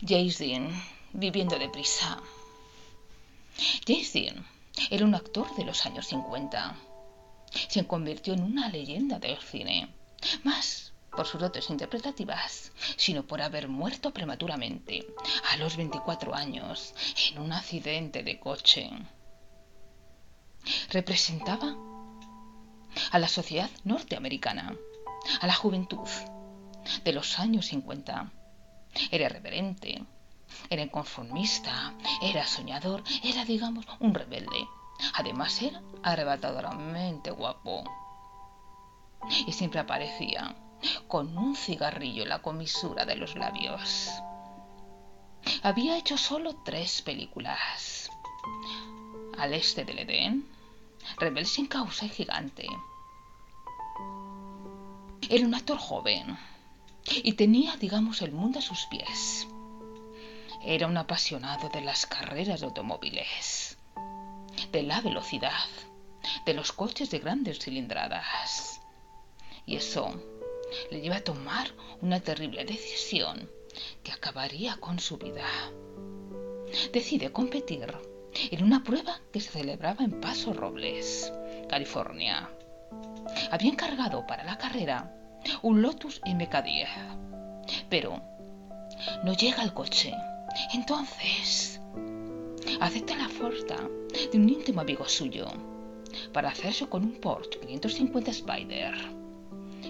Dean, viviendo deprisa. James Dean era un actor de los años 50. Se convirtió en una leyenda del cine, más por sus dotes interpretativas, sino por haber muerto prematuramente a los 24 años en un accidente de coche. Representaba a la sociedad norteamericana, a la juventud de los años 50. Era reverente, era inconformista, era soñador, era, digamos, un rebelde. Además era arrebatadoramente guapo. Y siempre aparecía con un cigarrillo en la comisura de los labios. Había hecho solo tres películas. Al este del Edén, Rebel sin causa y gigante. Era un actor joven y tenía, digamos, el mundo a sus pies. Era un apasionado de las carreras de automóviles, de la velocidad, de los coches de grandes cilindradas. Y eso le lleva a tomar una terrible decisión que acabaría con su vida. Decide competir en una prueba que se celebraba en Paso Robles, California. Había encargado para la carrera un Lotus MK10, pero no llega al coche. Entonces, acepta la oferta de un íntimo amigo suyo para hacerse con un Porsche 550 Spider.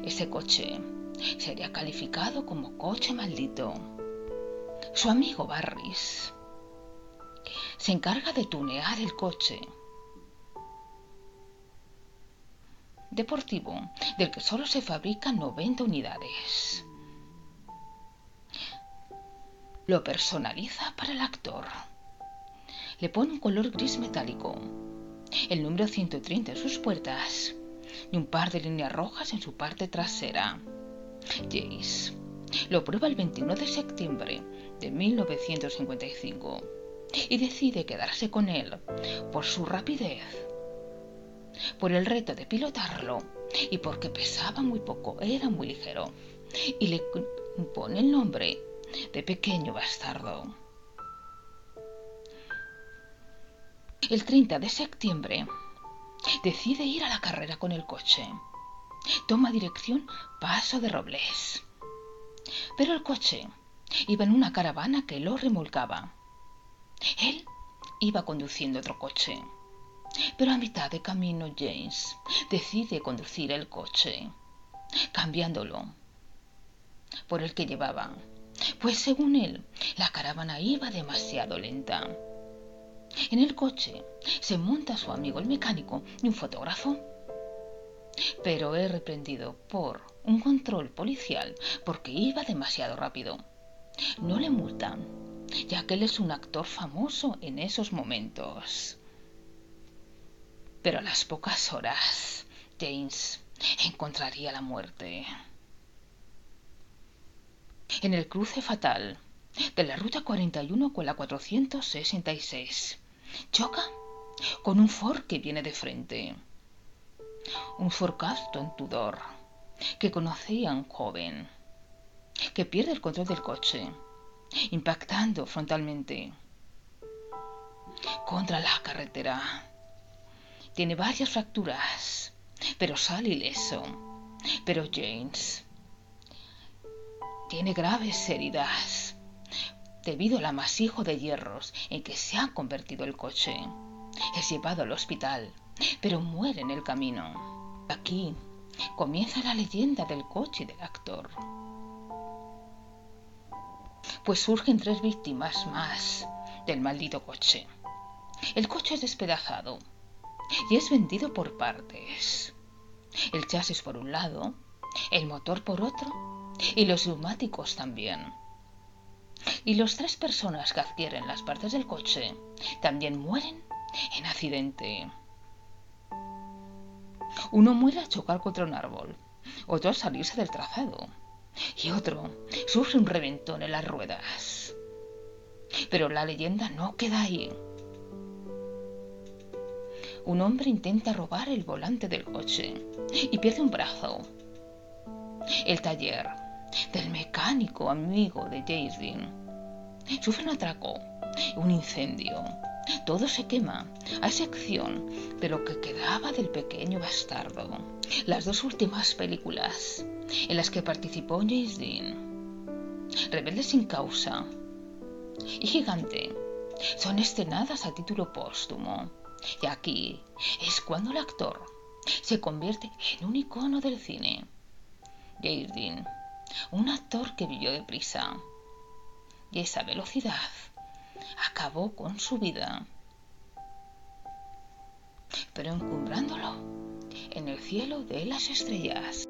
Ese coche sería calificado como coche maldito. Su amigo Barris se encarga de tunear el coche deportivo del que solo se fabrican 90 unidades. Lo personaliza para el actor. Le pone un color gris metálico, el número 130 en sus puertas y un par de líneas rojas en su parte trasera. Jace lo prueba el 21 de septiembre de 1955 y decide quedarse con él por su rapidez, por el reto de pilotarlo y porque pesaba muy poco, era muy ligero, y le pone el nombre de pequeño bastardo. El 30 de septiembre decide ir a la carrera con el coche. Toma dirección Paso de Robles. Pero el coche iba en una caravana que lo remolcaba. Él iba conduciendo otro coche. Pero a mitad de camino James decide conducir el coche, cambiándolo por el que llevaba, pues según él, la caravana iba demasiado lenta. En el coche se monta su amigo el mecánico y un fotógrafo. Pero es reprendido por un control policial porque iba demasiado rápido. No le multan, ya que él es un actor famoso en esos momentos. Pero a las pocas horas, James encontraría la muerte. En el cruce fatal de la ruta 41 con la 466, choca con un Ford que viene de frente. Un Ford Caston Tudor que conocía a un joven que pierde el control del coche impactando frontalmente contra la carretera. Tiene varias fracturas, pero sale ileso. Pero James tiene graves heridas debido al amasijo de hierros en que se ha convertido el coche. Es llevado al hospital, pero muere en el camino. Aquí comienza la leyenda del coche del actor pues surgen tres víctimas más del maldito coche. El coche es despedazado y es vendido por partes. El chasis por un lado, el motor por otro y los neumáticos también. Y las tres personas que adquieren las partes del coche también mueren en accidente. Uno muere al chocar contra un árbol, otro al salirse del trazado y otro sufre un reventón en las ruedas. Pero la leyenda no queda ahí. Un hombre intenta robar el volante del coche y pierde un brazo. El taller del mecánico amigo de Jason sufre un atraco, un incendio. Todo se quema, a excepción de lo que quedaba del pequeño bastardo. Las dos últimas películas en las que participó James Dean, Rebelde sin causa y Gigante, son escenadas a título póstumo. Y aquí es cuando el actor se convierte en un icono del cine. James un actor que vivió deprisa. Y esa velocidad acabó con su vida. Pero encumbrándolo en el cielo de las estrellas.